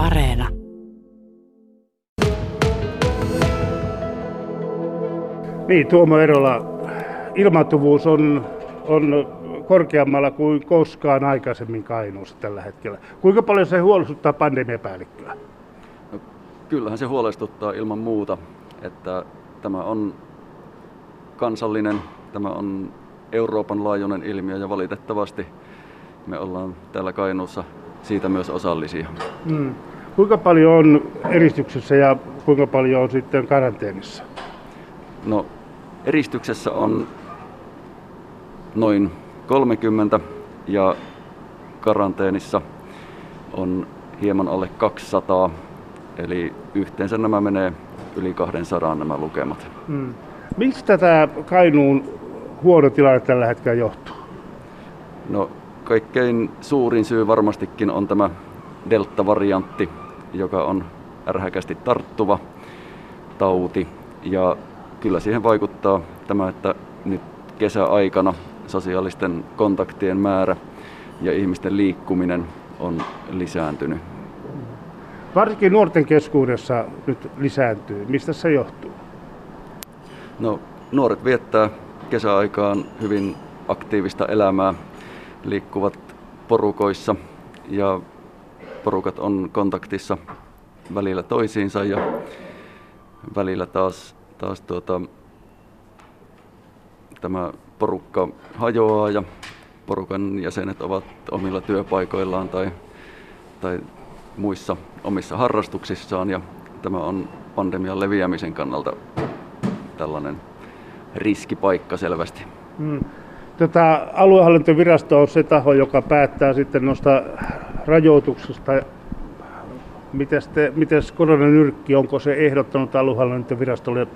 Areena. Niin, Tuomo Erola, ilmaantuvuus on, on korkeammalla kuin koskaan aikaisemmin Kainuussa tällä hetkellä. Kuinka paljon se huolestuttaa pandemiapäällikköä? No, kyllähän se huolestuttaa ilman muuta, että tämä on kansallinen, tämä on Euroopan laajuinen ilmiö ja valitettavasti me ollaan täällä Kainuussa siitä myös osallisia. Hmm. Kuinka paljon on eristyksessä ja kuinka paljon on sitten karanteenissa? No, eristyksessä on noin 30 ja karanteenissa on hieman alle 200. Eli yhteensä nämä menee yli 200 nämä lukemat. Hmm. Mistä tämä Kainuun huono tilanne tällä hetkellä johtuu? No, kaikkein suurin syy varmastikin on tämä delta-variantti, joka on ärhäkästi tarttuva tauti. Ja kyllä siihen vaikuttaa tämä, että nyt kesäaikana sosiaalisten kontaktien määrä ja ihmisten liikkuminen on lisääntynyt. Varsinkin nuorten keskuudessa nyt lisääntyy. Mistä se johtuu? No, nuoret viettää kesäaikaan hyvin aktiivista elämää, liikkuvat porukoissa ja porukat on kontaktissa välillä toisiinsa ja välillä taas, taas tuota, tämä porukka hajoaa ja porukan jäsenet ovat omilla työpaikoillaan tai, tai muissa omissa harrastuksissaan ja tämä on pandemian leviämisen kannalta tällainen riskipaikka selvästi. Hmm. Tota, aluehallintovirasto on se taho, joka päättää sitten noista rajoituksista. Mites, te, mites koronanyrkki, onko se ehdottanut aluehallintovirastolle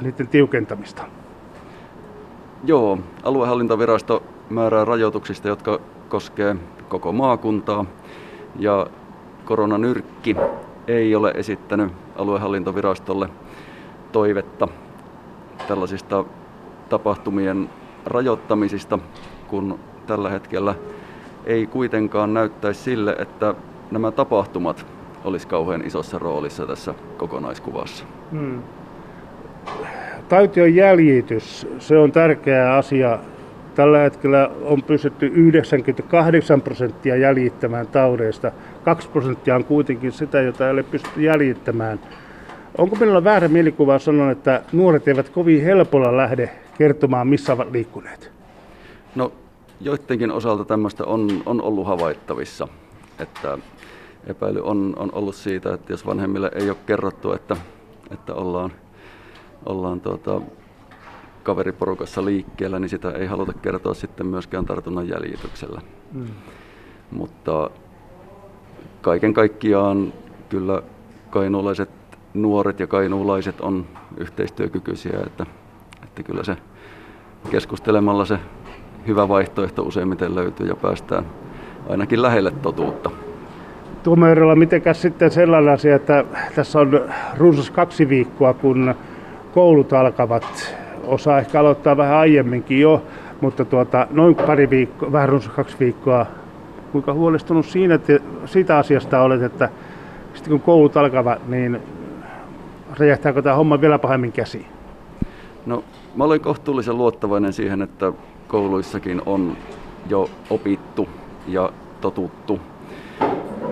niiden tiukentamista? Joo, aluehallintovirasto määrää rajoituksista, jotka koskee koko maakuntaa. Ja koronanyrkki ei ole esittänyt aluehallintovirastolle toivetta tällaisista tapahtumien rajoittamisista, kun tällä hetkellä ei kuitenkaan näyttäisi sille, että nämä tapahtumat olisi kauhean isossa roolissa tässä kokonaiskuvassa. Hmm. Taition jäljitys, se on tärkeä asia. Tällä hetkellä on pystytty 98 prosenttia jäljittämään taudeista. 2 prosenttia on kuitenkin sitä, jota ei ole pystytty jäljittämään. Onko minulla väärä mielikuva sanoa, että nuoret eivät kovin helpolla lähde kertomaan, missä ovat liikkuneet? No, joidenkin osalta tämmöistä on, on ollut havaittavissa. Että epäily on, on ollut siitä, että jos vanhemmille ei ole kerrottu, että, että ollaan, ollaan tuota, kaveriporukassa liikkeellä, niin sitä ei haluta kertoa sitten myöskään tartunnan jäljityksellä. Mm. Mutta kaiken kaikkiaan kyllä kainuulaiset nuoret ja kainuulaiset on yhteistyökykyisiä, että, että kyllä se keskustelemalla se hyvä vaihtoehto useimmiten löytyy ja päästään ainakin lähelle totuutta. Tuomo Eerola, mitenkäs sitten sellainen asia, että tässä on runsas kaksi viikkoa, kun koulut alkavat. Osa ehkä aloittaa vähän aiemminkin jo, mutta tuota, noin pari viikkoa, vähän runsas kaksi viikkoa. Kuinka huolestunut siinä, että siitä asiasta olet, että sitten kun koulut alkavat, niin räjähtääkö tämä homma vielä pahemmin käsiin? No, mä olen kohtuullisen luottavainen siihen, että kouluissakin on jo opittu ja totuttu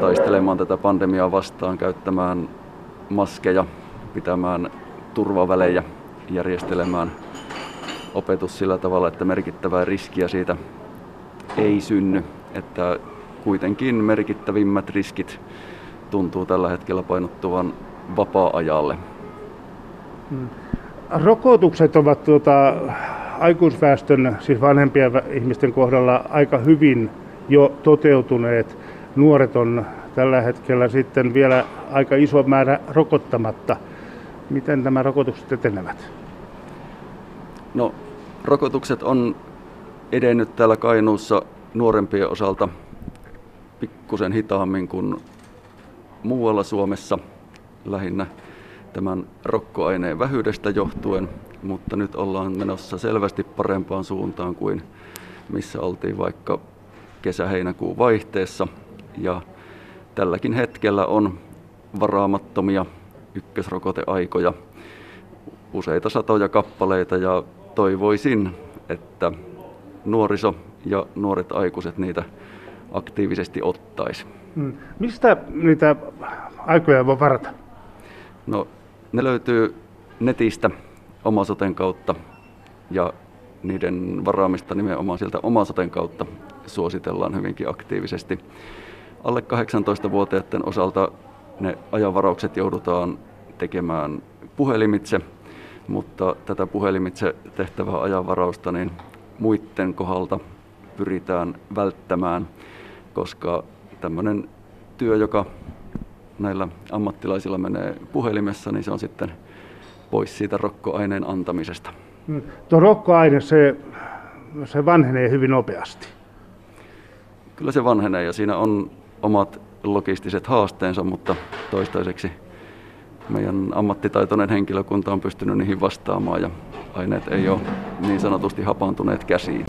taistelemaan tätä pandemiaa vastaan, käyttämään maskeja, pitämään turvavälejä, järjestelemään opetus sillä tavalla, että merkittävää riskiä siitä ei synny. Että kuitenkin merkittävimmät riskit tuntuu tällä hetkellä painottuvan vapaa-ajalle. Hmm. Rokotukset ovat tuota, aikuisväestön, siis vanhempien ihmisten kohdalla aika hyvin jo toteutuneet. Nuoret on tällä hetkellä sitten vielä aika iso määrä rokottamatta. Miten nämä rokotukset etenevät? No, rokotukset on edennyt täällä Kainuussa nuorempien osalta pikkusen hitaammin kuin muualla Suomessa lähinnä tämän rokkoaineen vähyydestä johtuen, mutta nyt ollaan menossa selvästi parempaan suuntaan kuin missä oltiin vaikka kesä-heinäkuun vaihteessa. Ja tälläkin hetkellä on varaamattomia ykkösrokoteaikoja, useita satoja kappaleita ja toivoisin, että nuoriso ja nuoret aikuiset niitä aktiivisesti ottaisi. Hmm. Mistä niitä aikoja voi varata? No, ne löytyy netistä omasoten kautta ja niiden varaamista nimenomaan sieltä omasoten kautta suositellaan hyvinkin aktiivisesti. Alle 18-vuotiaiden osalta ne ajanvaraukset joudutaan tekemään puhelimitse, mutta tätä puhelimitse tehtävää ajanvarausta niin muiden kohdalta pyritään välttämään, koska tämmöinen työ, joka näillä ammattilaisilla menee puhelimessa, niin se on sitten pois siitä rokkoaineen antamisesta. Hmm. Tuo rokkoaine, se, se vanhenee hyvin nopeasti. Kyllä se vanhenee ja siinä on omat logistiset haasteensa, mutta toistaiseksi meidän ammattitaitoinen henkilökunta on pystynyt niihin vastaamaan ja aineet ei ole niin sanotusti hapantuneet käsiin.